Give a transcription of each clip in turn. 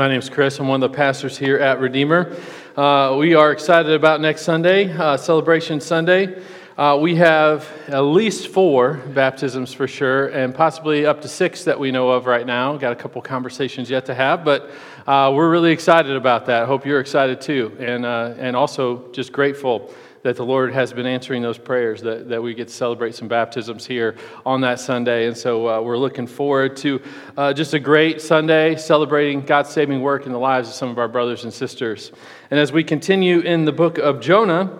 My name is Chris. I'm one of the pastors here at Redeemer. Uh, we are excited about next Sunday, uh, Celebration Sunday. Uh, we have at least four baptisms for sure, and possibly up to six that we know of right now. Got a couple conversations yet to have, but uh, we're really excited about that. Hope you're excited too, and uh, and also just grateful that the Lord has been answering those prayers, that, that we get to celebrate some baptisms here on that Sunday. And so uh, we're looking forward to uh, just a great Sunday celebrating God's saving work in the lives of some of our brothers and sisters. And as we continue in the book of Jonah,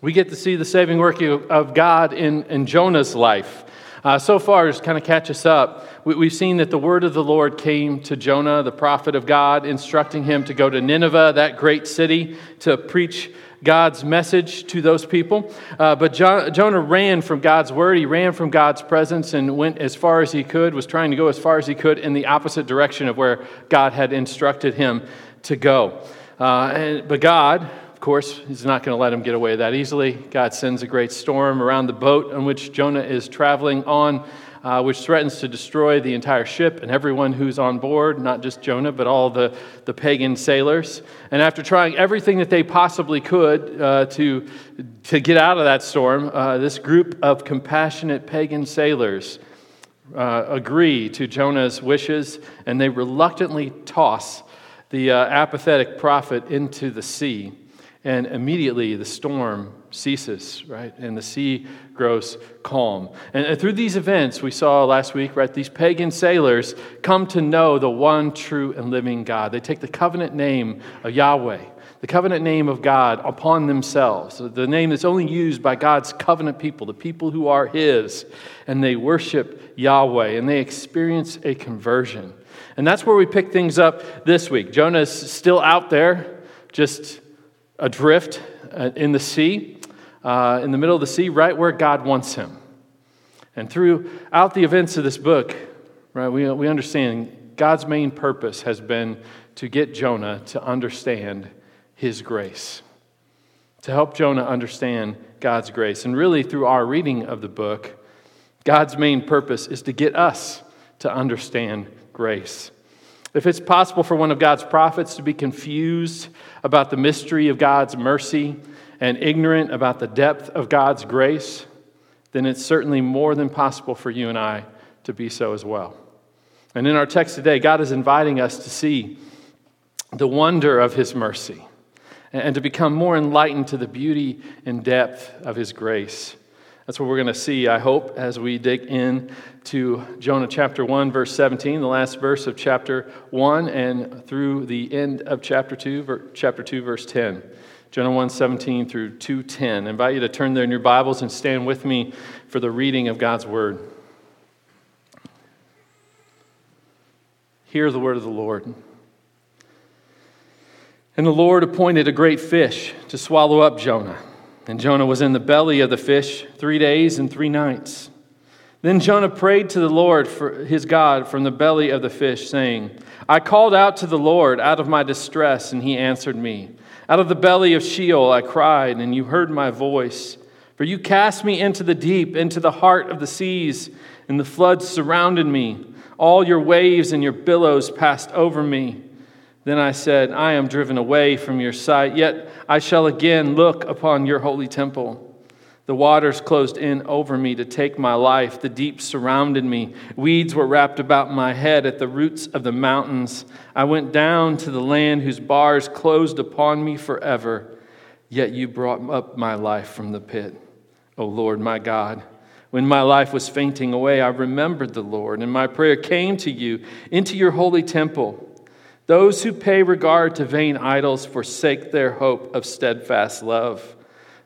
we get to see the saving work of God in, in Jonah's life. Uh, so far, just kind of catch us up, we, have seen that the word of the Lord came to Jonah, the prophet of God, instructing him to go to Nineveh, that great city, to preach God's message to those people. Uh, but jo- Jonah ran from God's word. He ran from God's presence and went as far as he could, was trying to go as far as he could in the opposite direction of where God had instructed him to go. Uh, and, but God, of course, is not going to let him get away that easily. God sends a great storm around the boat on which Jonah is traveling on uh, which threatens to destroy the entire ship and everyone who's on board, not just Jonah, but all the, the pagan sailors. And after trying everything that they possibly could uh, to, to get out of that storm, uh, this group of compassionate pagan sailors uh, agree to Jonah's wishes and they reluctantly toss the uh, apathetic prophet into the sea. And immediately the storm ceases, right? And the sea grows calm. And through these events we saw last week, right, these pagan sailors come to know the one true and living God. They take the covenant name of Yahweh, the covenant name of God upon themselves, the name that's only used by God's covenant people, the people who are His, and they worship Yahweh and they experience a conversion. And that's where we pick things up this week. Jonah's still out there, just adrift uh, in the sea uh, in the middle of the sea, right where God wants him. And throughout the events of this book, right, we, we understand God's main purpose has been to get Jonah to understand his grace, to help Jonah understand God's grace. And really, through our reading of the book, God's main purpose is to get us to understand grace. If it's possible for one of God's prophets to be confused about the mystery of God's mercy and ignorant about the depth of God's grace, then it's certainly more than possible for you and I to be so as well. And in our text today, God is inviting us to see the wonder of His mercy and to become more enlightened to the beauty and depth of His grace. That's what we're going to see, I hope, as we dig in to Jonah chapter 1, verse 17, the last verse of chapter 1, and through the end of chapter 2, chapter 2 verse 10. Jonah 1 17 through 210. I invite you to turn there in your Bibles and stand with me for the reading of God's Word. Hear the word of the Lord. And the Lord appointed a great fish to swallow up Jonah. And Jonah was in the belly of the fish three days and three nights. Then Jonah prayed to the Lord for his God from the belly of the fish, saying, I called out to the Lord out of my distress, and he answered me. Out of the belly of Sheol I cried, and you heard my voice. For you cast me into the deep, into the heart of the seas, and the floods surrounded me. All your waves and your billows passed over me. Then I said, I am driven away from your sight, yet I shall again look upon your holy temple. The waters closed in over me to take my life. The deep surrounded me. Weeds were wrapped about my head at the roots of the mountains. I went down to the land whose bars closed upon me forever. Yet you brought up my life from the pit, O Lord my God. When my life was fainting away, I remembered the Lord, and my prayer came to you into your holy temple. Those who pay regard to vain idols forsake their hope of steadfast love.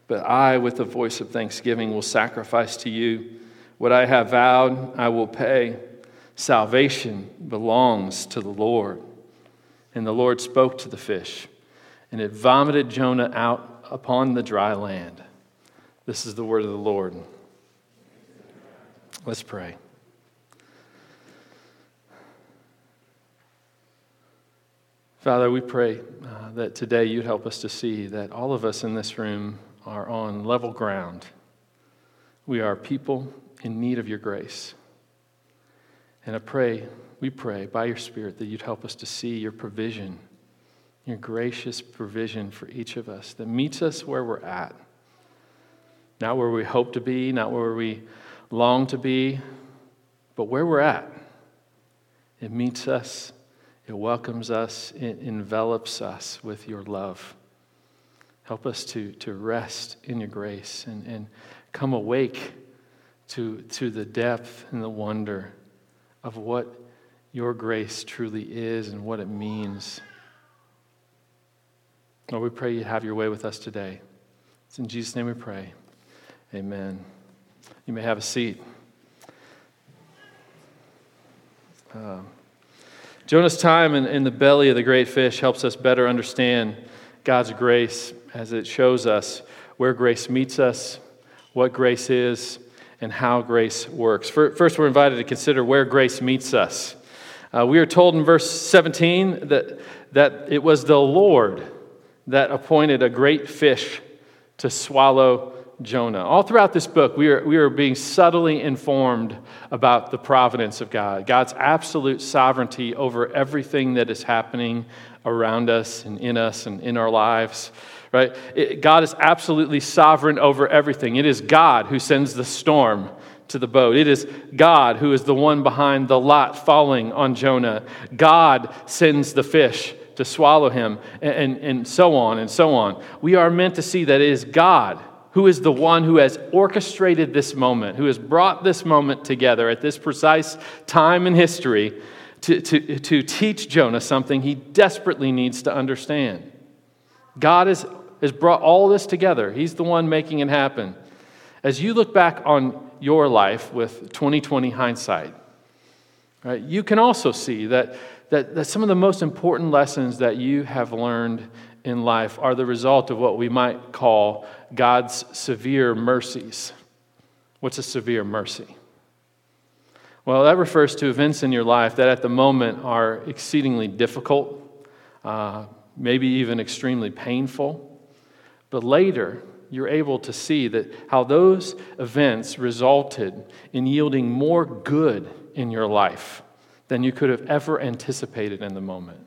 But I, with the voice of thanksgiving, will sacrifice to you. What I have vowed, I will pay. Salvation belongs to the Lord. And the Lord spoke to the fish, and it vomited Jonah out upon the dry land. This is the word of the Lord. Let's pray. Father, we pray uh, that today you'd help us to see that all of us in this room are on level ground. We are people in need of your grace. And I pray, we pray by your Spirit that you'd help us to see your provision, your gracious provision for each of us that meets us where we're at. Not where we hope to be, not where we long to be, but where we're at. It meets us, it welcomes us, it envelops us with your love. Help us to, to rest in your grace and, and come awake to, to the depth and the wonder of what your grace truly is and what it means. Lord, we pray you have your way with us today. It's in Jesus' name we pray. Amen. You may have a seat. Uh, Jonah's time in, in the belly of the great fish helps us better understand God's grace as it shows us where grace meets us, what grace is, and how grace works. First, we're invited to consider where grace meets us. Uh, we are told in verse 17 that, that it was the Lord that appointed a great fish to swallow Jonah. All throughout this book, we are, we are being subtly informed about the providence of God, God's absolute sovereignty over everything that is happening around us and in us and in our lives. Right? It, God is absolutely sovereign over everything. It is God who sends the storm to the boat. It is God who is the one behind the lot falling on Jonah. God sends the fish to swallow him, and, and, and so on and so on. We are meant to see that it is God who is the one who has orchestrated this moment, who has brought this moment together at this precise time in history to, to, to teach Jonah something he desperately needs to understand. God has, has brought all this together, He's the one making it happen. As you look back on your life with 2020 hindsight, right, you can also see that, that, that some of the most important lessons that you have learned in life are the result of what we might call God's severe mercies. What's a severe mercy? Well, that refers to events in your life that at the moment are exceedingly difficult, uh, maybe even extremely painful. But later, you're able to see that how those events resulted in yielding more good in your life than you could have ever anticipated in the moment.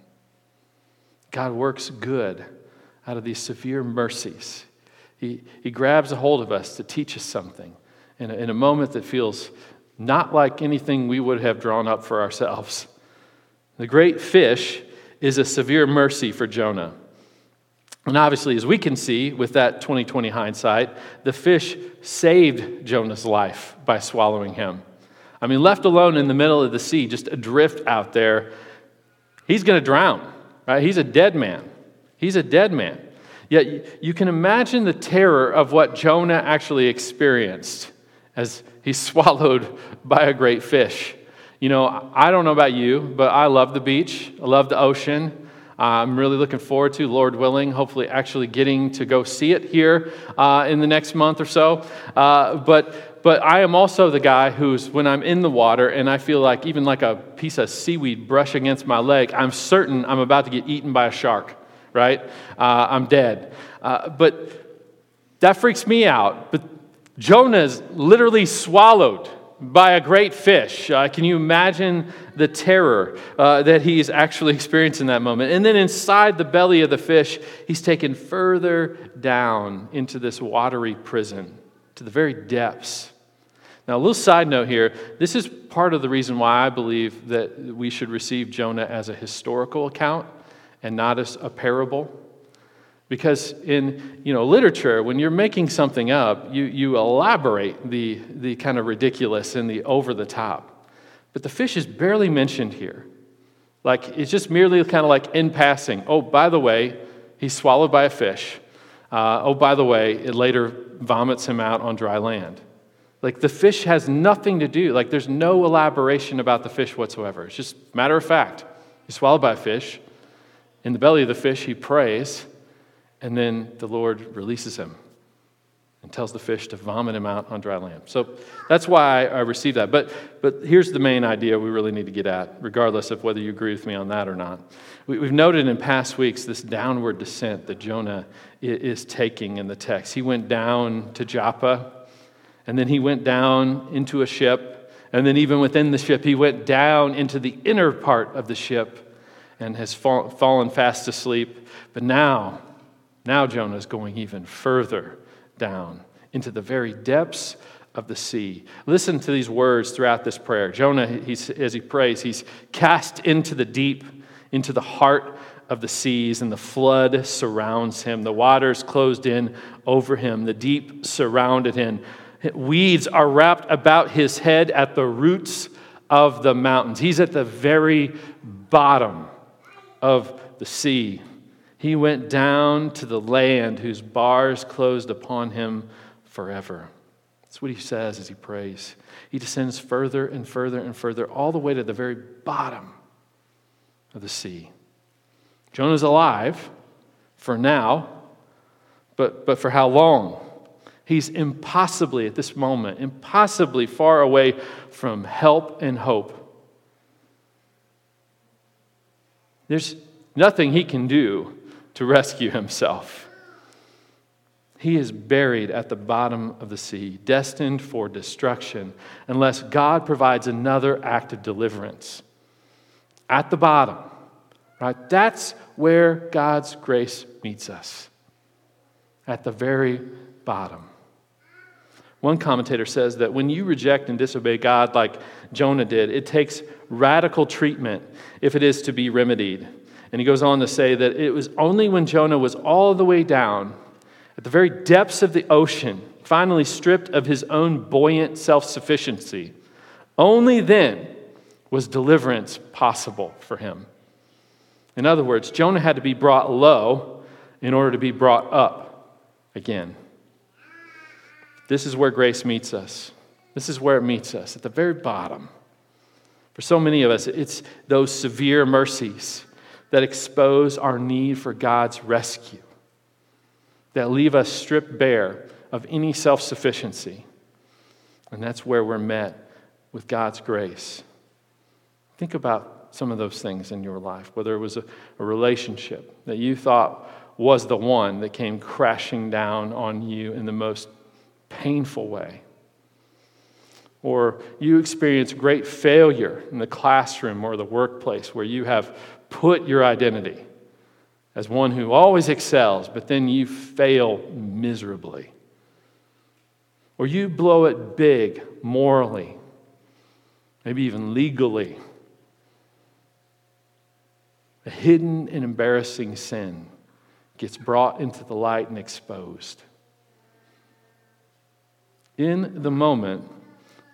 God works good out of these severe mercies. He, he grabs a hold of us to teach us something in a, in a moment that feels not like anything we would have drawn up for ourselves. The great fish is a severe mercy for Jonah. And obviously, as we can see with that 2020 hindsight, the fish saved Jonah's life by swallowing him. I mean, left alone in the middle of the sea, just adrift out there, he's going to drown, right? He's a dead man. He's a dead man. Yet you can imagine the terror of what Jonah actually experienced as he's swallowed by a great fish. You know, I don't know about you, but I love the beach, I love the ocean. I'm really looking forward to, Lord willing, hopefully actually getting to go see it here uh, in the next month or so. Uh, but, but I am also the guy who's, when I'm in the water and I feel like even like a piece of seaweed brush against my leg, I'm certain I'm about to get eaten by a shark right? Uh, I'm dead. Uh, but that freaks me out. But Jonah is literally swallowed by a great fish. Uh, can you imagine the terror uh, that he's actually experiencing in that moment? And then inside the belly of the fish, he's taken further down into this watery prison to the very depths. Now, a little side note here this is part of the reason why I believe that we should receive Jonah as a historical account and not as a parable. Because in you know, literature, when you're making something up, you, you elaborate the, the kind of ridiculous and the over the top. But the fish is barely mentioned here. Like, it's just merely kind of like in passing. Oh, by the way, he's swallowed by a fish. Uh, oh, by the way, it later vomits him out on dry land. Like, the fish has nothing to do, like, there's no elaboration about the fish whatsoever. It's just matter of fact. He's swallowed by a fish. In the belly of the fish, he prays, and then the Lord releases him and tells the fish to vomit him out on dry land. So that's why I received that. But, but here's the main idea we really need to get at, regardless of whether you agree with me on that or not. We, have noted in past weeks this downward descent that Jonah is taking in the text. He went down to Joppa, and then he went down into a ship And then, even within the ship, he went down into the inner part of the ship and has fall, fallen fast asleep. But now, now Jonah is going even further down into the very depths of the sea. Listen to these words throughout this prayer. Jonah, he's, as he prays, he's cast into the deep, into the heart of the seas, and the flood surrounds him. The waters closed in over him, the deep surrounded him. Weeds are wrapped about his head at the roots of the mountains. He's at the very bottom of the sea. He went down to the land whose bars closed upon him forever. That's what he says as he prays. He descends further and further and further, all the way to the very bottom of the sea. Jonah's alive for now, but, but for how long? He's impossibly, at this moment, impossibly far away from help and hope. There's nothing he can do to rescue himself. He is buried at the bottom of the sea, destined for destruction, unless God provides another act of deliverance. At the bottom, right? That's where God's grace meets us. At the very bottom. One commentator says that when you reject and disobey God like Jonah did, it takes radical treatment if it is to be remedied. And he goes on to say that it was only when Jonah was all the way down, at the very depths of the ocean, finally stripped of his own buoyant self sufficiency, only then was deliverance possible for him. In other words, Jonah had to be brought low in order to be brought up again. This is where grace meets us. This is where it meets us, at the very bottom. For so many of us, it's those severe mercies that expose our need for God's rescue, that leave us stripped bare of any self sufficiency. And that's where we're met with God's grace. Think about some of those things in your life, whether it was a, a relationship that you thought was the one that came crashing down on you in the most painful way. Or you experience great failure in the classroom or the workplace where you have put your identity as one who always excels, but then you fail miserably. Or you blow it big morally, maybe even legally. A hidden and embarrassing sin gets brought into the light and exposed. In the moment,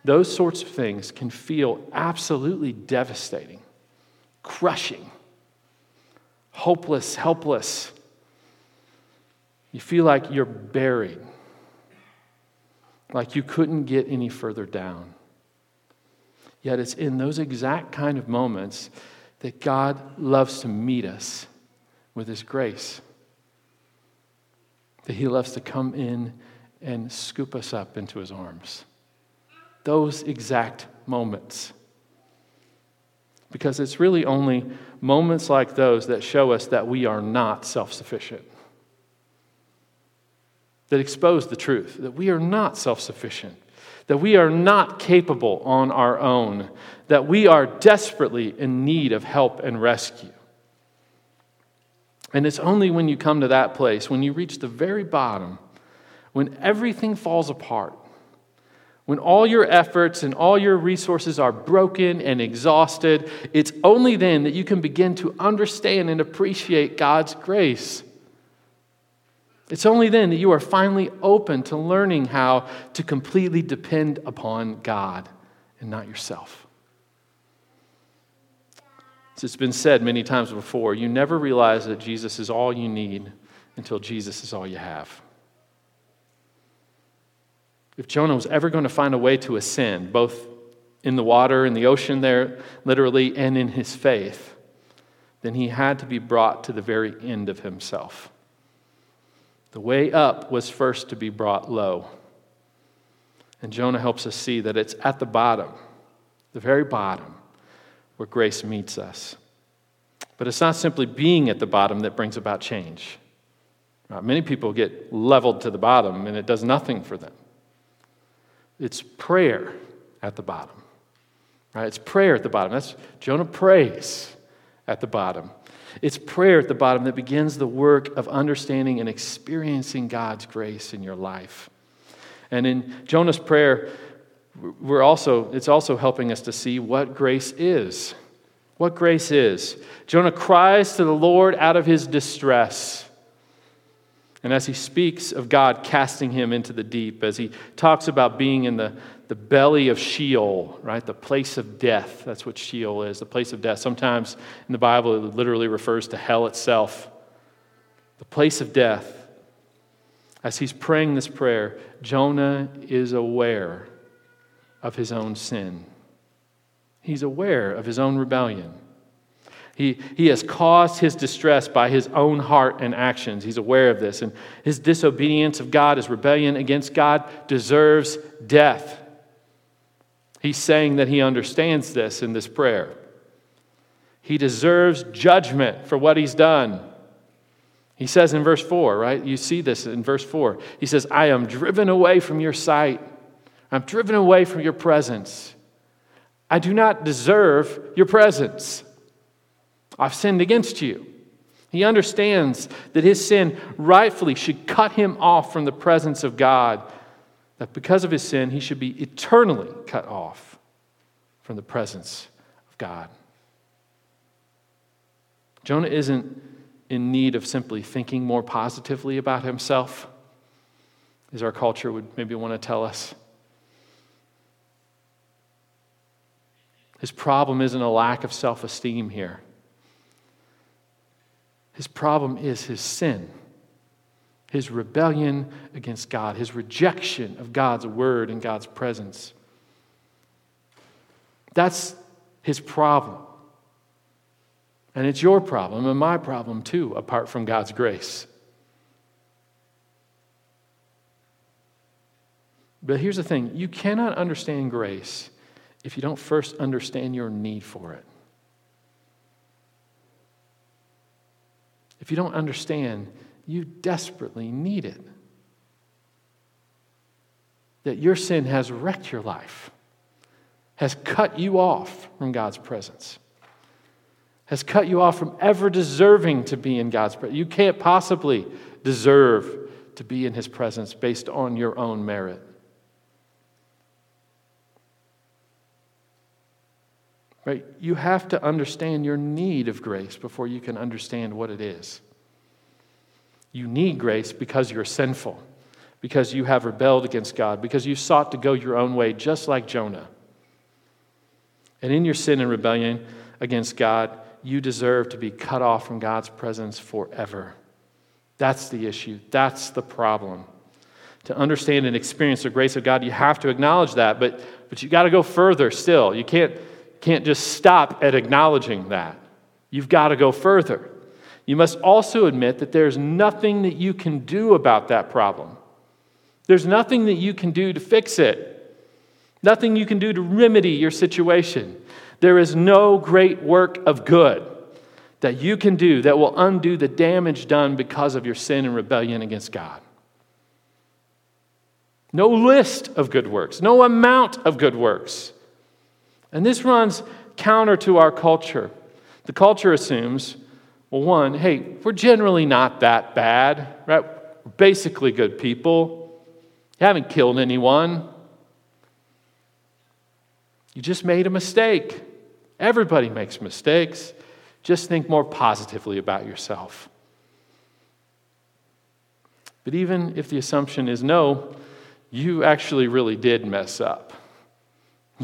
those sorts of things can feel absolutely devastating, crushing, hopeless, helpless. You feel like you're buried, like you couldn't get any further down. Yet it's in those exact kind of moments that God loves to meet us with His grace. That He loves to come in and scoop us up into his arms. Those exact moments. Because it's really only moments like those that show us that we are not self sufficient, that expose the truth, that we are not self sufficient, that we are not capable on our own, that we are desperately in need of help and rescue. And it's only when you come to that place, when you reach the very bottom, when everything falls apart, when all your efforts and all your resources are broken and exhausted, it's only then that you can begin to understand and appreciate God's grace. It's only then that you are finally open to learning how to completely depend upon God and not yourself. As it's been said many times before, you never realize that Jesus is all you need until Jesus is all you have. If Jonah was ever going to find a way to ascend, both in the water, in the ocean there, literally, and in his faith, then he had to be brought to the very end of himself. The way up was first to be brought low. And Jonah helps us see that it's at the bottom, the very bottom, where grace meets us. But it's not simply being at the bottom that brings about change. Many people get leveled to the bottom and it does nothing for them. It's prayer at the bottom Right? It's prayer at the bottom. That's Jonah prays at the bottom. It's prayer at the bottom that begins the work of understanding and experiencing God's grace in your life. And in Jonah's prayer, we're also, it's also helping us to see what grace is. What grace is. Jonah cries to the Lord out of his distress. And as he speaks of God casting him into the deep, as he talks about being in the, the belly of Sheol, right? The place of death. That's what Sheol is, the place of death. Sometimes in the Bible, it literally refers to hell itself. The place of death. As he's praying this prayer, Jonah is aware of his own sin. He's aware of his own rebellion. He, he has caused his distress by his own heart and actions. He's aware of this. And his disobedience of God, his rebellion against God, deserves death. He's saying that he understands this in this prayer. He deserves judgment for what he's done. He says in verse 4, right? You see this in verse 4. He says, I am driven away from your sight. I'm driven away from your presence. I do not deserve your presence. I've sinned against you. He understands that his sin rightfully should cut him off from the presence of God, that because of his sin, he should be eternally cut off from the presence of God. Jonah isn't in need of simply thinking more positively about himself, as our culture would maybe want to tell us. His problem isn't a lack of self esteem here. His problem is his sin, his rebellion against God, his rejection of God's word and God's presence. That's his problem. And it's your problem and my problem too, apart from God's grace. But here's the thing you cannot understand grace if you don't first understand your need for it. If you don't understand, you desperately need it. That your sin has wrecked your life, has cut you off from God's presence, has cut you off from ever deserving to be in God's presence. You can't possibly deserve to be in His presence based on your own merit. Right? You have to understand your need of grace before you can understand what it is. You need grace because you're sinful, because you have rebelled against God, because you sought to go your own way, just like Jonah. And in your sin and rebellion against God, you deserve to be cut off from God's presence forever. That's the issue. That's the problem. To understand and experience the grace of God, you have to acknowledge that, but, but you got to go further still. You can't can't just stop at acknowledging that. You've got to go further. You must also admit that there's nothing that you can do about that problem. There's nothing that you can do to fix it, nothing you can do to remedy your situation. There is no great work of good that you can do that will undo the damage done because of your sin and rebellion against God. No list of good works, no amount of good works. And this runs counter to our culture. The culture assumes, well, one, hey, we're generally not that bad, right? We're basically good people. You haven't killed anyone. You just made a mistake. Everybody makes mistakes. Just think more positively about yourself. But even if the assumption is no, you actually really did mess up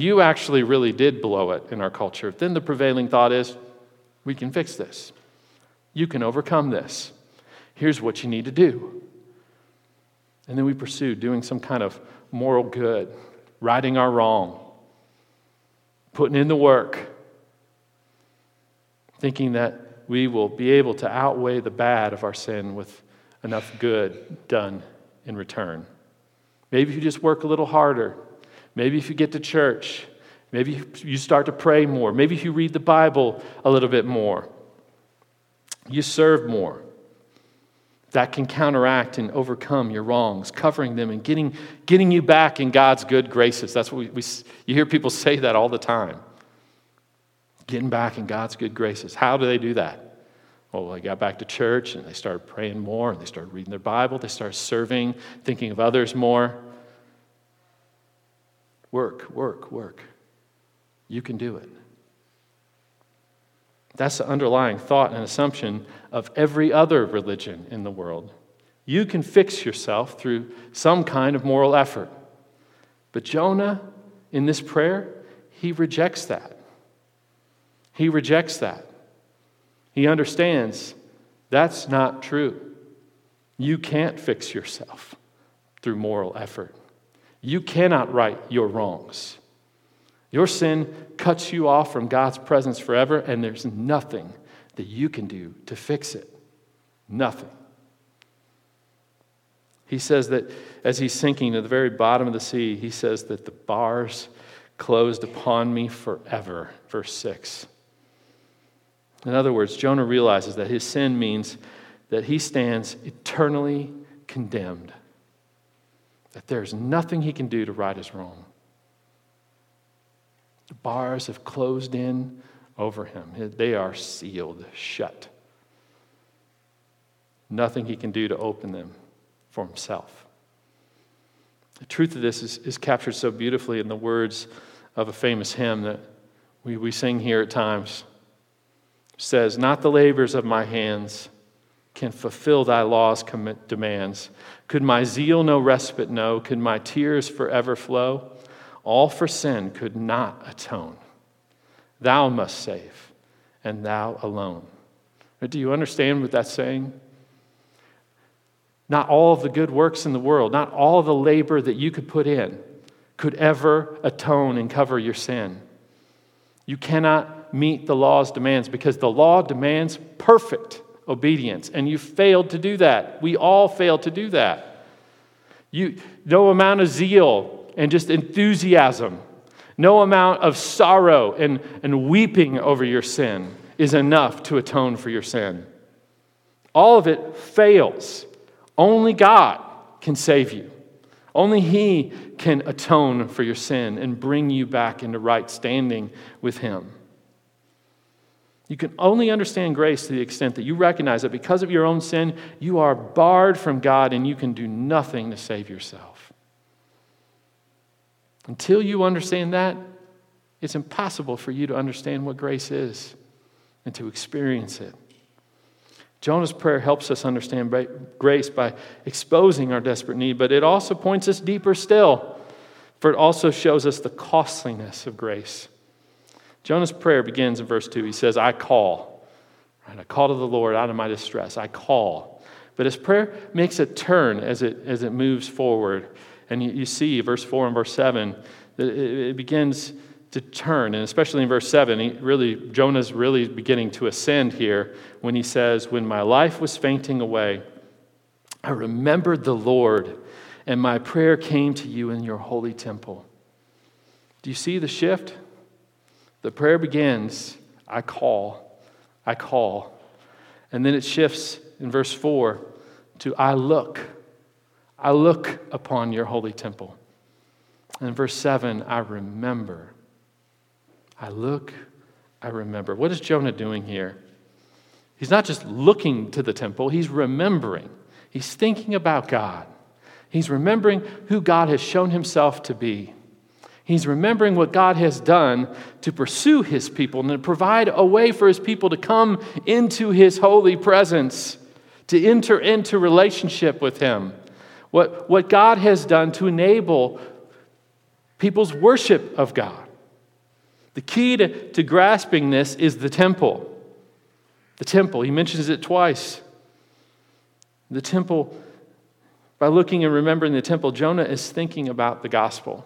you actually really did blow it in our culture, then the prevailing thought is we can fix this. You can overcome this. Here's what you need to do. And then we pursue doing some kind of moral good, righting our wrong, putting in the work, thinking that we will be able to outweigh the bad of our sin with enough good done in return. Maybe if you just work a little harder, Maybe if you get to church, maybe you start to pray more, maybe if you read the Bible a little bit more, you serve more. That can counteract and overcome your wrongs, covering them and getting, getting you back in God's good graces. That's what we, we you hear people say that all the time. getting back in God's good graces. How do they do that? Well, they got back to church and they started praying more, and they started reading their Bible, they started serving, thinking of others more. Work, work, work. You can do it. That's the underlying thought and assumption of every other religion in the world. You can fix yourself through some kind of moral effort. But Jonah, in this prayer, he rejects that. He rejects that. He understands that's not true. You can't fix yourself through moral effort. You cannot right your wrongs. Your sin cuts you off from God's presence forever, and there's nothing that you can do to fix it. Nothing. He says that as he's sinking to the very bottom of the sea, he says that the bars closed upon me forever. Verse 6. In other words, Jonah realizes that his sin means that he stands eternally condemned, that there's nothing he can do to right his wrong. The bars have closed in over him, they are sealed shut. Nothing he can do to open them for himself. The truth of this is, is captured so beautifully in the words of a famous hymn that we, we sing here at times. It says, Not the labors of my hands can fulfill thy law's demands. Could my zeal no respite know? Could my tears forever flow? All for sin could not atone. Thou must save, and thou alone. Do you understand what that's saying? Not all of the good works in the world, not all the labor that you could put in could ever atone and cover your sin. You cannot meet the law's demands because the law demands perfect obedience, and you failed to do that. We all failed to do that. You, no amount of zeal and just enthusiasm, no amount of sorrow and, and weeping over your sin is enough to atone for your sin. All of it fails only God can save you. Only He can atone for your sin and bring you back into right standing with Him. You can only understand grace to the extent that you recognize that because of your own sin, you are barred from God and you can do nothing to save yourself. Until you understand that, it's impossible for you to understand what grace is and to experience it. Jonah's prayer helps us understand grace by exposing our desperate need, but it also points us deeper still, for it also shows us the costliness of grace. Jonah's prayer begins in verse 2. He says, I call. Right? I call to the Lord out of my distress. I call. But his prayer makes a turn as it, as it moves forward. And you, you see, verse 4 and verse 7, it, it begins to turn. And especially in verse 7, he really, Jonah's really beginning to ascend here when he says, When my life was fainting away, I remembered the Lord, and my prayer came to you in your holy temple. Do you see the shift? The prayer begins, I call, I call. And then it shifts in verse 4 to, I look, I look upon your holy temple. And in verse 7, I remember. I look, I remember. What is Jonah doing here? He's not just looking to the temple, he's remembering. He's thinking about God. He's remembering who God has shown himself to be. He's remembering what God has done to pursue his people and to provide a way for his people to come into his holy presence, to enter into relationship with him. What, what God has done to enable people's worship of God. The key to, to grasping this is the temple. The temple, he mentions it twice. The temple, by looking and remembering the temple, Jonah is thinking about the gospel.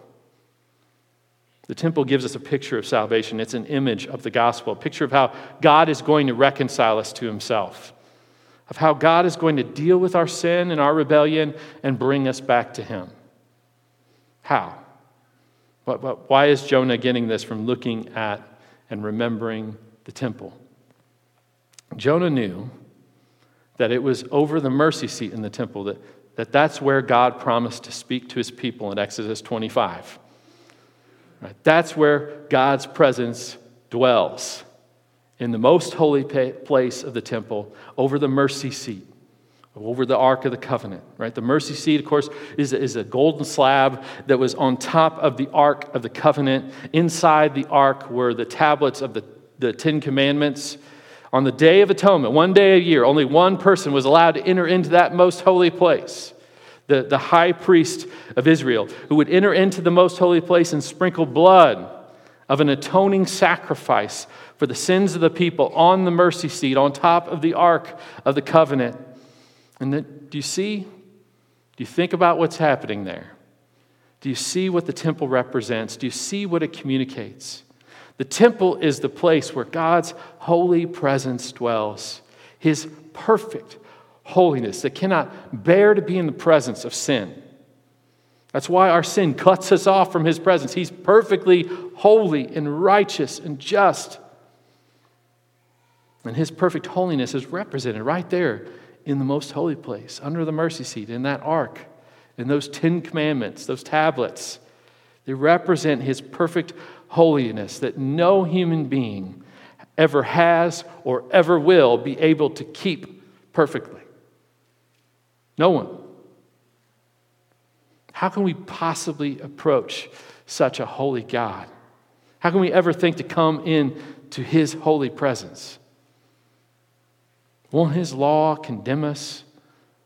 The temple gives us a picture of salvation. It's an image of the gospel, a picture of how God is going to reconcile us to himself, of how God is going to deal with our sin and our rebellion and bring us back to him. How? But, but why is Jonah getting this from looking at and remembering the temple? Jonah knew that it was over the mercy seat in the temple that, that that's where God promised to speak to his people in Exodus 25. Right? That's where God's presence dwells. in the most holy place of the temple over the mercy seat over the Ark of the Covenant, right? The mercy seat, of course, is a, is a golden slab that was on top of the Ark of the Covenant. Inside the Ark were the tablets of the, the Ten Commandments. On the Day of Atonement, one day a year, only one person was allowed to enter into that most holy place. The, the high priest of Israel, who would enter into the most holy place and sprinkle blood of an atoning sacrifice for the sins of the people on the mercy seat, on top of the Ark of the Covenant. And then, do you see? Do you think about what's happening there? Do you see what the temple represents? Do you see what it communicates? The temple is the place where God's holy presence dwells, His perfect holiness that cannot bear to be in the presence of sin. That's why our sin cuts us off from His presence. He's perfectly holy and righteous and just. And His perfect holiness is represented right there in the most holy place, under the mercy seat, in that ark, in those Ten Commandments, those tablets. They represent his perfect holiness that no human being ever has or ever will be able to keep perfectly. No one. How can we possibly approach such a holy God? How can we ever think to come in to his holy presence? Won't his law condemn us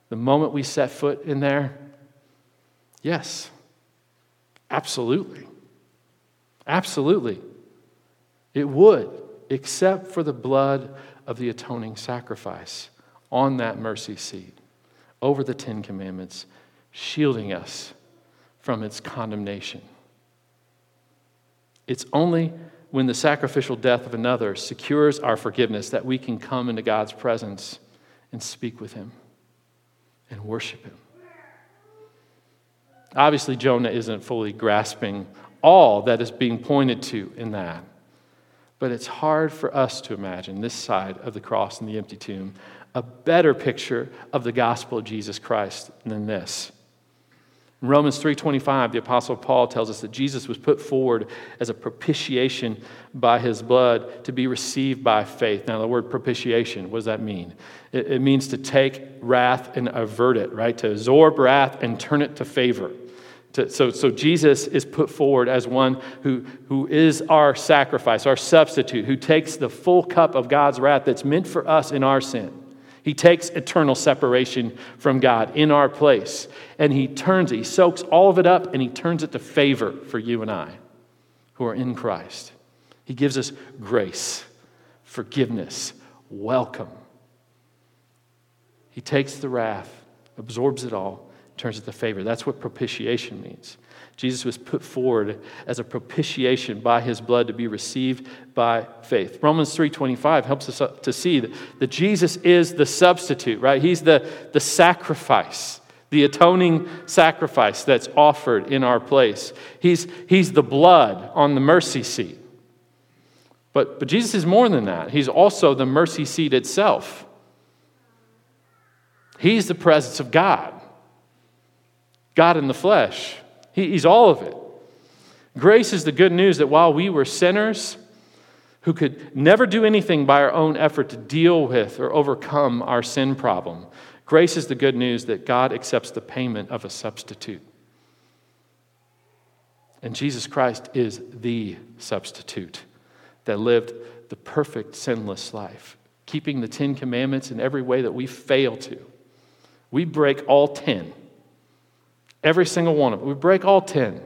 the moment we set foot in there? Yes, absolutely. Absolutely. It would, except for the blood of the atoning sacrifice on that mercy seat over the Ten Commandments, shielding us from its condemnation. It's only when the sacrificial death of another secures our forgiveness, that we can come into God's presence and speak with Him and worship Him. Obviously, Jonah isn't fully grasping all that is being pointed to in that. But it's hard for us to imagine this side of the cross and the empty tomb a better picture of the gospel of Jesus Christ than this. In Romans 3:25, the apostle Paul tells us that Jesus was put forward as a propitiation by his blood to be received by faith. Now, the word propitiation, what does that mean? It, it means to take wrath and avert it, right? To absorb wrath and turn it to favor. So, so Jesus is put forward as one who, who is our sacrifice, our substitute, who takes the full cup of God's wrath that's meant for us in our sin he takes eternal separation from God in our place and he turns it, he soaks all of it up and he turns it to favor for you and I who are in Christ. He gives us grace, forgiveness, welcome. He takes the wrath, absorbs it all, turns it to favor. That's what propitiation means. Jesus was put forward as a propitiation by his blood to be received by faith. Romans 3:25 helps us to see that, that Jesus is the substitute, right? He's the, the sacrifice, the atoning sacrifice that's offered in our place. He's, he's the blood on the mercy seat. But, but Jesus is more than that. He's also the mercy seat itself. He's the presence of God, God in the flesh. He's all of it. Grace is the good news that while we were sinners who could never do anything by our own effort to deal with or overcome our sin problem, grace is the good news that God accepts the payment of a substitute. And Jesus Christ is the substitute that lived the perfect, sinless life, keeping the Ten Commandments in every way that we fail to. We break all ten. Every single one of them. We break all 10.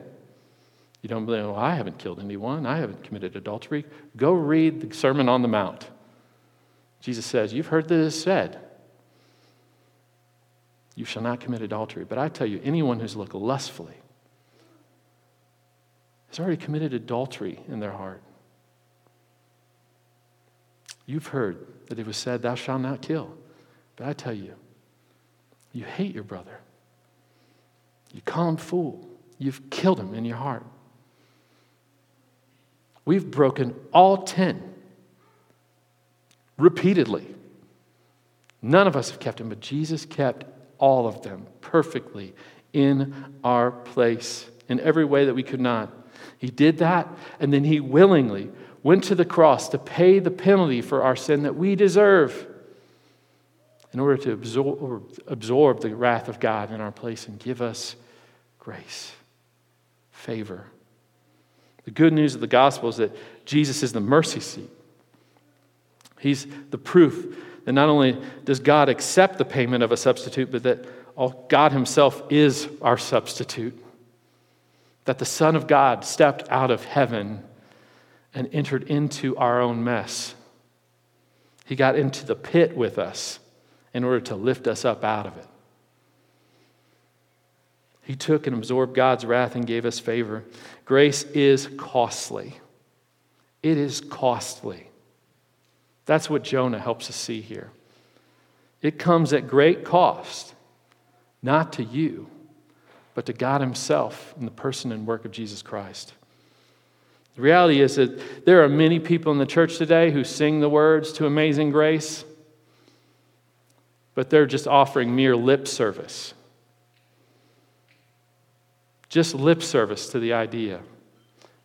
You don't believe, well, I haven't killed anyone. I haven't committed adultery. Go read the Sermon on the Mount. Jesus says, You've heard this said. You shall not commit adultery. But I tell you, anyone who's looked lustfully has already committed adultery in their heart. You've heard that it was said, Thou shalt not kill. But I tell you, you hate your brother. You call him fool. You've killed him in your heart. We've broken all 10 repeatedly. None of us have kept them, but Jesus kept all of them perfectly in our place in every way that we could not. He did that, and then he willingly went to the cross to pay the penalty for our sin that we deserve in order to absorb, absorb the wrath of God in our place and give us grace, favor. The good news of the gospel is that Jesus is the mercy seat. He's the proof that not only does God accept the payment of a substitute, but that God Himself is our substitute. That the Son of God stepped out of heaven and entered into our own mess. He got into the pit with us in order to lift us up out of it. He took and absorbed God's wrath and gave us favor. Grace is costly. It is costly. That's what Jonah helps us see here. It comes at great cost, not to you, but to God Himself in the person and work of Jesus Christ. The reality is that there are many people in the church today who sing the words to Amazing Grace, but they're just offering mere lip service. Just lip service to the idea,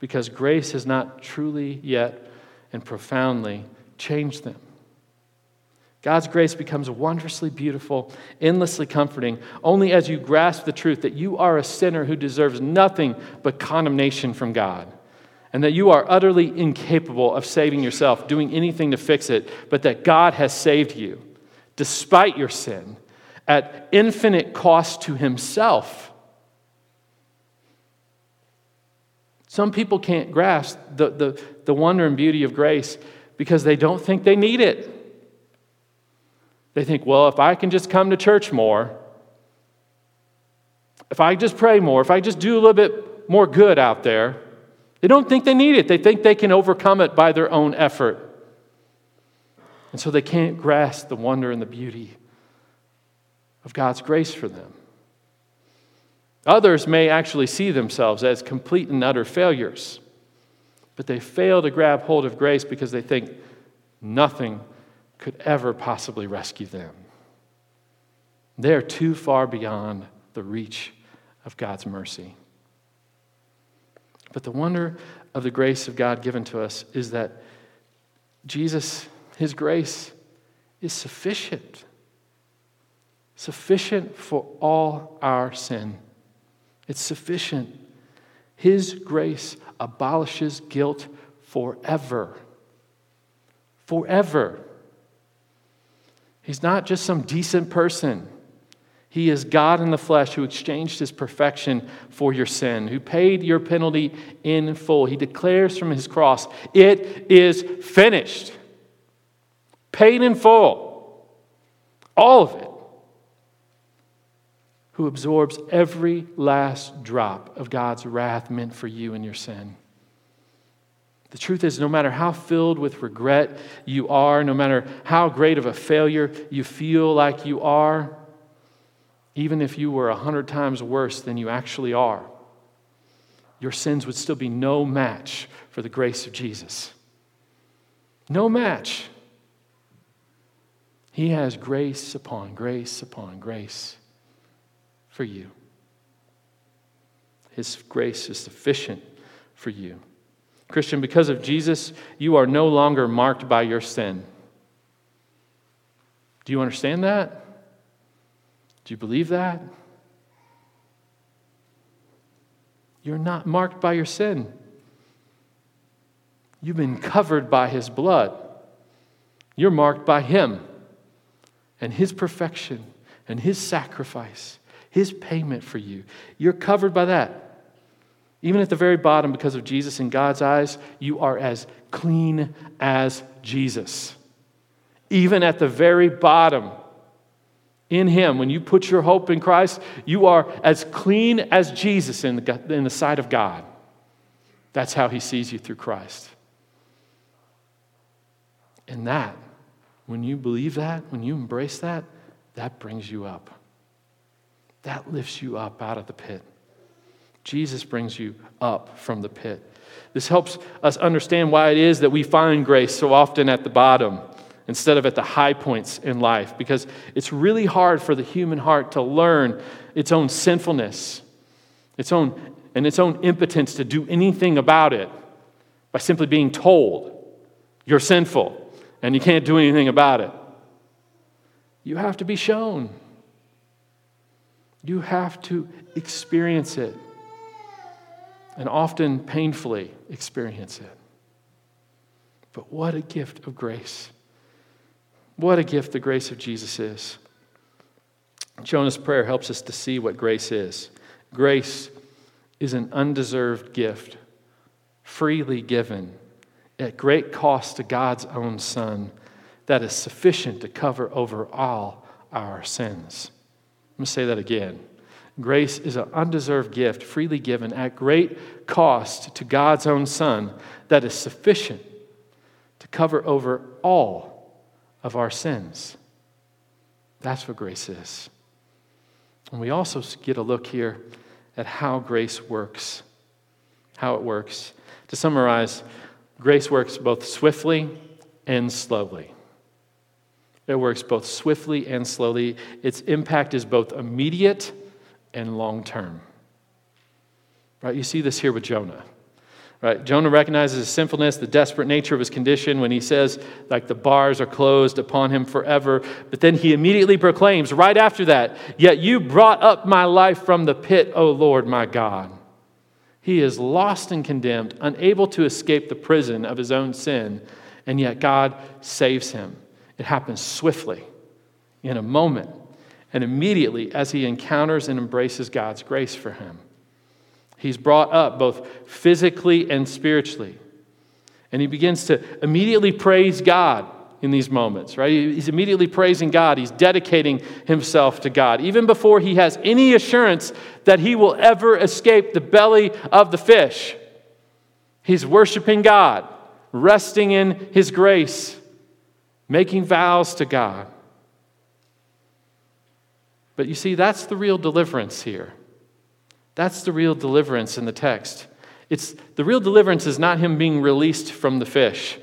because grace has not truly yet and profoundly changed them. God's grace becomes wondrously beautiful, endlessly comforting, only as you grasp the truth that you are a sinner who deserves nothing but condemnation from God and that you are utterly incapable of saving yourself, doing anything to fix it, but that God has saved you despite your sin at infinite cost to Himself. Some people can't grasp the, the, the wonder and beauty of grace because they don't think they need it. They think, well, if I can just come to church more, if I just pray more, if I just do a little bit more good out there, they don't think they need it. They think they can overcome it by their own effort. And so they can't grasp the wonder and the beauty of God's grace for them. Others may actually see themselves as complete and utter failures, but they fail to grab hold of grace because they think nothing could ever possibly rescue them. They're too far beyond the reach of God's mercy. But the wonder of the grace of God given to us is that Jesus, His grace, is sufficient. Sufficient for all our sin. It's sufficient. His grace abolishes guilt forever. Forever. He's not just some decent person. He is God in the flesh who exchanged his perfection for your sin, who paid your penalty in full. He declares from his cross, It is finished. Paid in full. All of it. Who absorbs every last drop of God's wrath meant for you and your sin. The truth is, no matter how filled with regret you are, no matter how great of a failure you feel like you are, even if you were a hundred times worse than you actually are, your sins would still be no match for the grace of Jesus. No match. He has grace upon grace upon grace for you. His grace is sufficient for you. Christian, because of Jesus, you are no longer marked by your sin. Do you understand that? Do you believe that? You're not marked by your sin. You've been covered by His blood. You're marked by Him and His perfection and His sacrifice, His payment for you. You're covered by that. Even at the very bottom, because of Jesus in God's eyes, you are as clean as Jesus. Even at the very bottom, in Him, when you put your hope in Christ, you are as clean as Jesus in the, in the sight of God. That's how He sees you through Christ. And that, when you believe that, when you embrace that, that brings you up. That lifts you up out of the pit. Jesus brings you up from the pit. This helps us understand why it is that we find grace so often at the bottom instead of at the high points in life because it's really hard for the human heart to learn its own sinfulness, its own and its own impotence to do anything about it by simply being told you're sinful and you can't do anything about it. You have to be shown. You have to experience it, and often painfully experience it. But what a gift of grace! What a gift the grace of Jesus is. Jonah's prayer helps us to see what grace is. Grace is an undeserved gift, freely given at great cost to God's own Son, that is sufficient to cover over all our sins. Let me say that again. Grace is an undeserved gift, freely given at great cost to God's own Son, that is sufficient to cover over all of our sins. That's what grace is. And we also get a look here at how grace works. How it works. To summarize, grace works both swiftly and slowly. It works both swiftly and slowly. Its impact is both immediate and long term. Right? You see this here with Jonah. Right? Jonah recognizes his sinfulness, the desperate nature of his condition when he says, like, the bars are closed upon him forever. But then he immediately proclaims, right after that, Yet you brought up my life from the pit, O Lord my God. He is lost and condemned, unable to escape the prison of his own sin, and yet God saves him. It happens swiftly, in a moment, and immediately as he encounters and embraces God's grace for him. He's brought up both physically and spiritually. And he begins to immediately praise God in these moments, right? He's immediately praising God. He's dedicating himself to God, even before he has any assurance that he will ever escape the belly of the fish. He's worshiping God, resting in his grace, making vows to God. But you see, that's the real deliverance here. That's the real deliverance in the text. It's, the real deliverance is not him being released from the fish.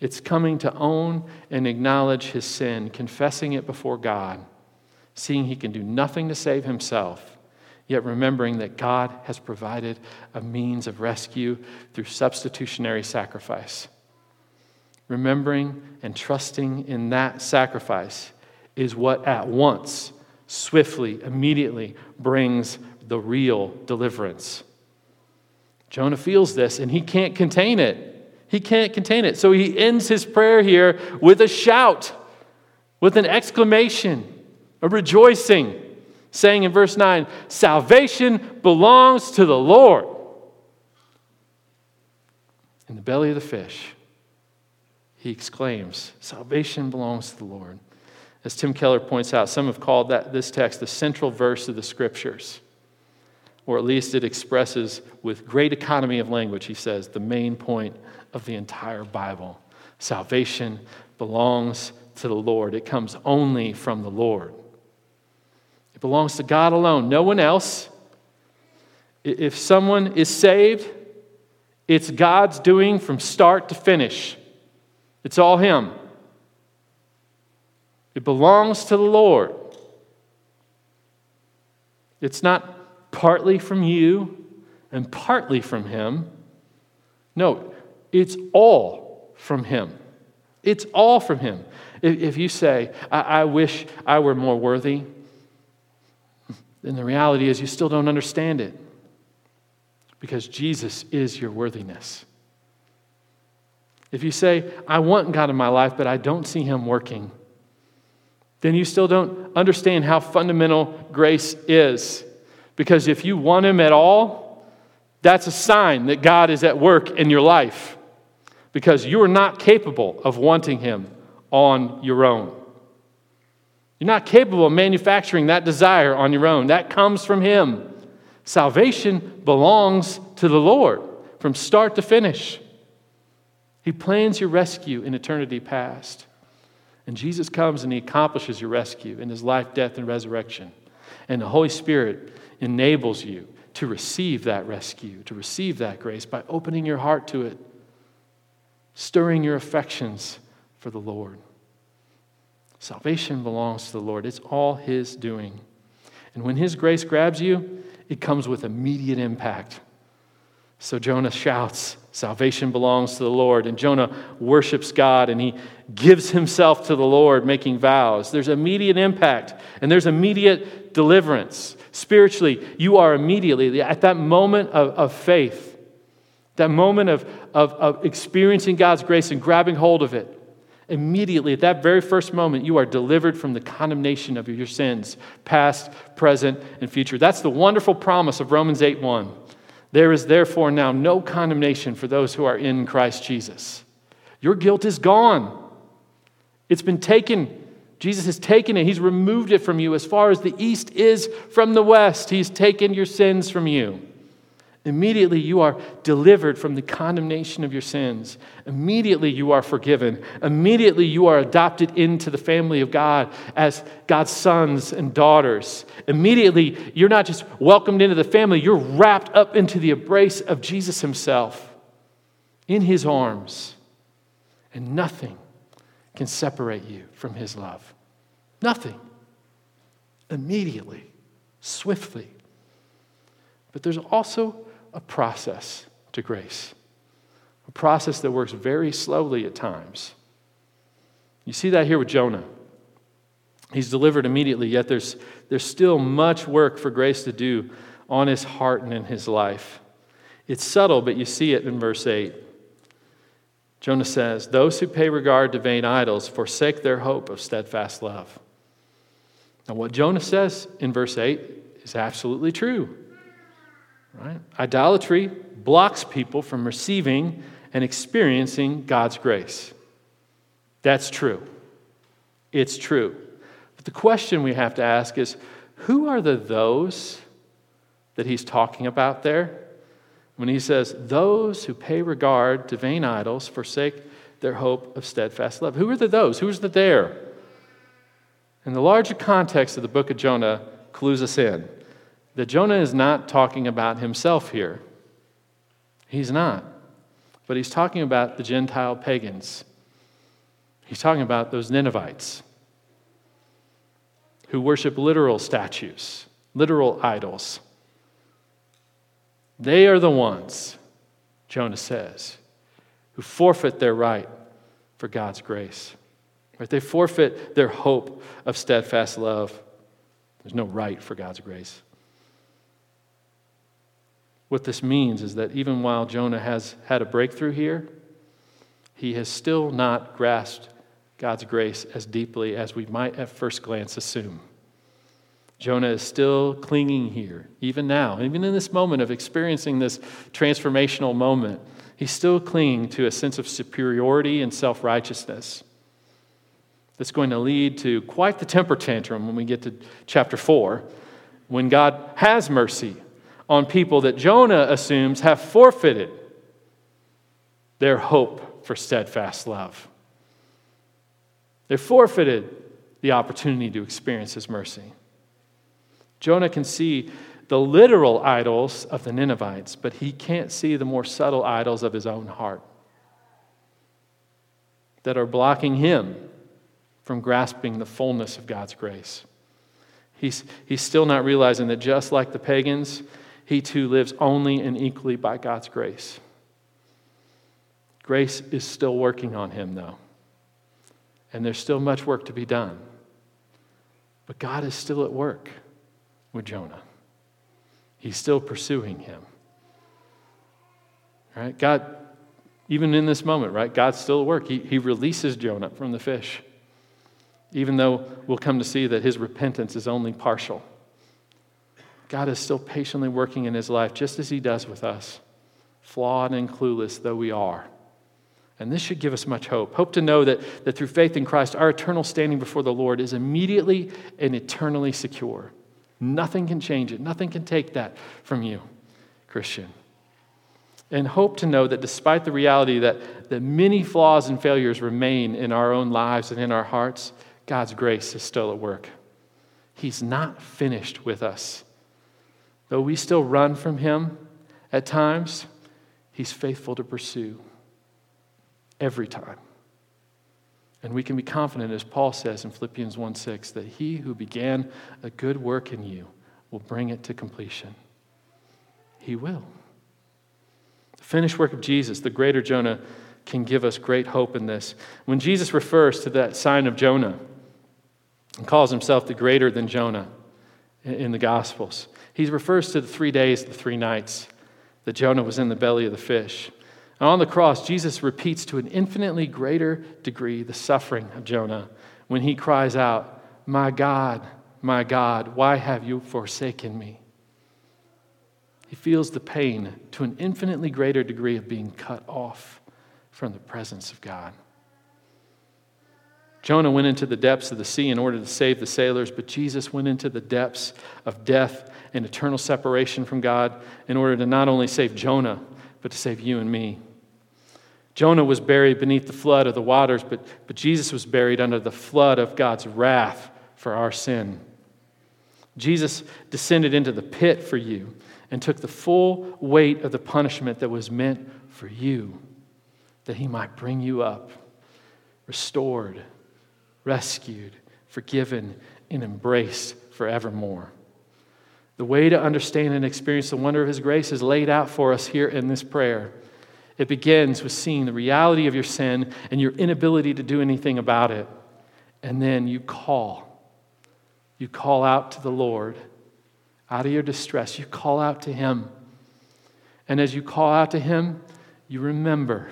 It's coming to own and acknowledge his sin, confessing it before God, seeing he can do nothing to save himself, yet remembering that God has provided a means of rescue through substitutionary sacrifice. Remembering and trusting in that sacrifice is what at once, swiftly, immediately brings the real deliverance. Jonah feels this and he can't contain it. He can't contain it. So he ends his prayer here with a shout, with an exclamation, a rejoicing, saying in verse 9, Salvation belongs to the Lord. In the belly of the fish, he exclaims, Salvation belongs to the Lord. As Tim Keller points out, some have called that, this text the central verse of the scriptures or at least it expresses with great economy of language, he says, the main point of the entire Bible. Salvation belongs to the Lord, it comes only from the Lord. It belongs to God alone, no one else. If someone is saved, it's God's doing from start to finish. It's all Him. It belongs to the Lord. It's not partly from you and partly from Him. No, it's all from Him. It's all from Him. If you say, I, I wish I were more worthy, then the reality is you still don't understand it because Jesus is your worthiness. If you say, I want God in my life, but I don't see Him working, then you still don't understand how fundamental grace is. Because if you want Him at all, that's a sign that God is at work in your life. Because you are not capable of wanting Him on your own. You're not capable of manufacturing that desire on your own. That comes from Him. Salvation belongs to the Lord from start to finish. He plans your rescue in eternity past. And Jesus comes and He accomplishes your rescue in His life, death, and resurrection. And the Holy Spirit enables you to receive that rescue, to receive that grace by opening your heart to it, stirring your affections for the Lord. Salvation belongs to the Lord, it's all His doing. And when His grace grabs you, it comes with immediate impact. So Jonah shouts, Salvation belongs to the Lord. And Jonah worships God and he gives himself to the Lord, making vows. There's immediate impact and there's immediate deliverance. Spiritually, you are immediately at that moment of, of faith, that moment of, of, of experiencing God's grace and grabbing hold of it. Immediately, at that very first moment, you are delivered from the condemnation of your sins, past, present, and future. That's the wonderful promise of Romans 8 1. There is therefore now no condemnation for those who are in Christ Jesus. Your guilt is gone. It's been taken. Jesus has taken it. He's removed it from you as far as the east is from the west. He's taken your sins from you. Immediately, you are delivered from the condemnation of your sins. Immediately, you are forgiven. Immediately, you are adopted into the family of God as God's sons and daughters. Immediately, you're not just welcomed into the family, you're wrapped up into the embrace of Jesus Himself in His arms. And nothing can separate you from His love. Nothing. Immediately, swiftly. But there's also a process to grace, a process that works very slowly at times. You see that here with Jonah. He's delivered immediately, yet there's, there's still much work for grace to do on his heart and in his life. It's subtle, but you see it in verse 8. Jonah says, Those who pay regard to vain idols forsake their hope of steadfast love. Now, what Jonah says in verse 8 is absolutely true. Right? Idolatry blocks people from receiving and experiencing God's grace. That's true. It's true. But the question we have to ask is who are the those that he's talking about there? When he says, Those who pay regard to vain idols forsake their hope of steadfast love. Who are the those? Who's the there? And the larger context of the book of Jonah clues us in that Jonah is not talking about himself here. He's not. But he's talking about the Gentile pagans. He's talking about those Ninevites who worship literal statues, literal idols. They are the ones, Jonah says, who forfeit their right for God's grace. Right? They forfeit their hope of steadfast love. There's no right for God's grace. What this means is that even while Jonah has had a breakthrough here, he has still not grasped God's grace as deeply as we might at first glance assume. Jonah is still clinging here, even now, even in this moment of experiencing this transformational moment. He's still clinging to a sense of superiority and self righteousness that's going to lead to quite the temper tantrum when we get to chapter 4, when God has mercy on people that Jonah assumes have forfeited their hope for steadfast love. They forfeited the opportunity to experience his mercy. Jonah can see the literal idols of the Ninevites, but he can't see the more subtle idols of his own heart that are blocking him from grasping the fullness of God's grace. He's, he's still not realizing that just like the pagans, he too lives only and equally by God's grace. Grace is still working on him, though. And there's still much work to be done. But God is still at work with Jonah. He's still pursuing him. Right? God, even in this moment, right? God's still at work. He, he releases Jonah from the fish, even though we'll come to see that his repentance is only partial. God is still patiently working in his life, just as he does with us, flawed and clueless though we are. And this should give us much hope. Hope to know that, that through faith in Christ, our eternal standing before the Lord is immediately and eternally secure. Nothing can change it, nothing can take that from you, Christian. And hope to know that despite the reality that, that many flaws and failures remain in our own lives and in our hearts, God's grace is still at work. He's not finished with us. Though we still run from him at times, he's faithful to pursue every time. And we can be confident, as Paul says in Philippians 1 6, that he who began a good work in you will bring it to completion. He will. The finished work of Jesus, the greater Jonah, can give us great hope in this. When Jesus refers to that sign of Jonah and calls himself the greater than Jonah in the Gospels, he refers to the three days, the three nights that Jonah was in the belly of the fish. And on the cross, Jesus repeats to an infinitely greater degree the suffering of Jonah when he cries out, My God, my God, why have you forsaken me? He feels the pain to an infinitely greater degree of being cut off from the presence of God. Jonah went into the depths of the sea in order to save the sailors, but Jesus went into the depths of death and eternal separation from God in order to not only save Jonah, but to save you and me. Jonah was buried beneath the flood of the waters, but, but Jesus was buried under the flood of God's wrath for our sin. Jesus descended into the pit for you and took the full weight of the punishment that was meant for you, that he might bring you up, restored, rescued, forgiven, and embraced forevermore. The way to understand and experience the wonder of His grace is laid out for us here in this prayer. It begins with seeing the reality of your sin and your inability to do anything about it. And then you call. You call out to the Lord out of your distress. You call out to Him. And as you call out to Him, you remember.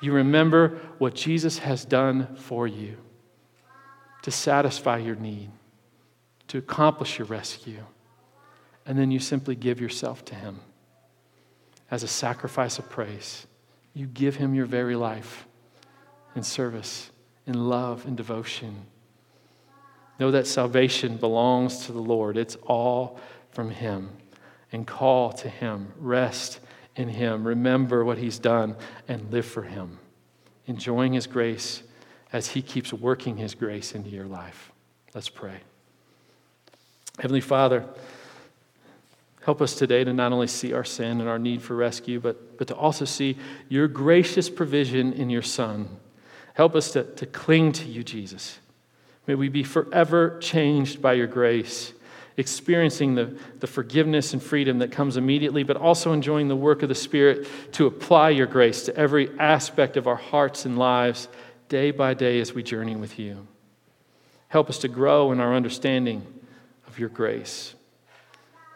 You remember what Jesus has done for you to satisfy your need, to accomplish your rescue and then you simply give yourself to Him as a sacrifice of praise. You give Him your very life in service, in love, in devotion. Know that salvation belongs to the Lord, it's all from Him. And call to Him, rest in Him, remember what He's done, and live for Him, enjoying His grace as He keeps working His grace into your life. Let's pray. Heavenly Father, Help us today to not only see our sin and our need for rescue, but, but to also see your gracious provision in your Son. Help us to, to cling to you, Jesus. May we be forever changed by your grace, experiencing the, the forgiveness and freedom that comes immediately, but also enjoying the work of the Spirit to apply your grace to every aspect of our hearts and lives day by day as we journey with you. Help us to grow in our understanding of your grace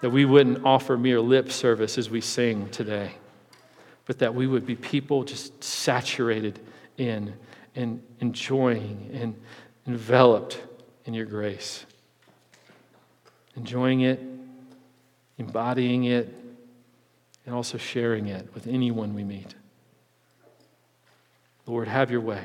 that we wouldn't offer mere lip service as we sing today, but that we would be people just saturated in and enjoying and enveloped in your grace. Enjoying it, embodying it, and also sharing it with anyone we meet. Lord, have your way,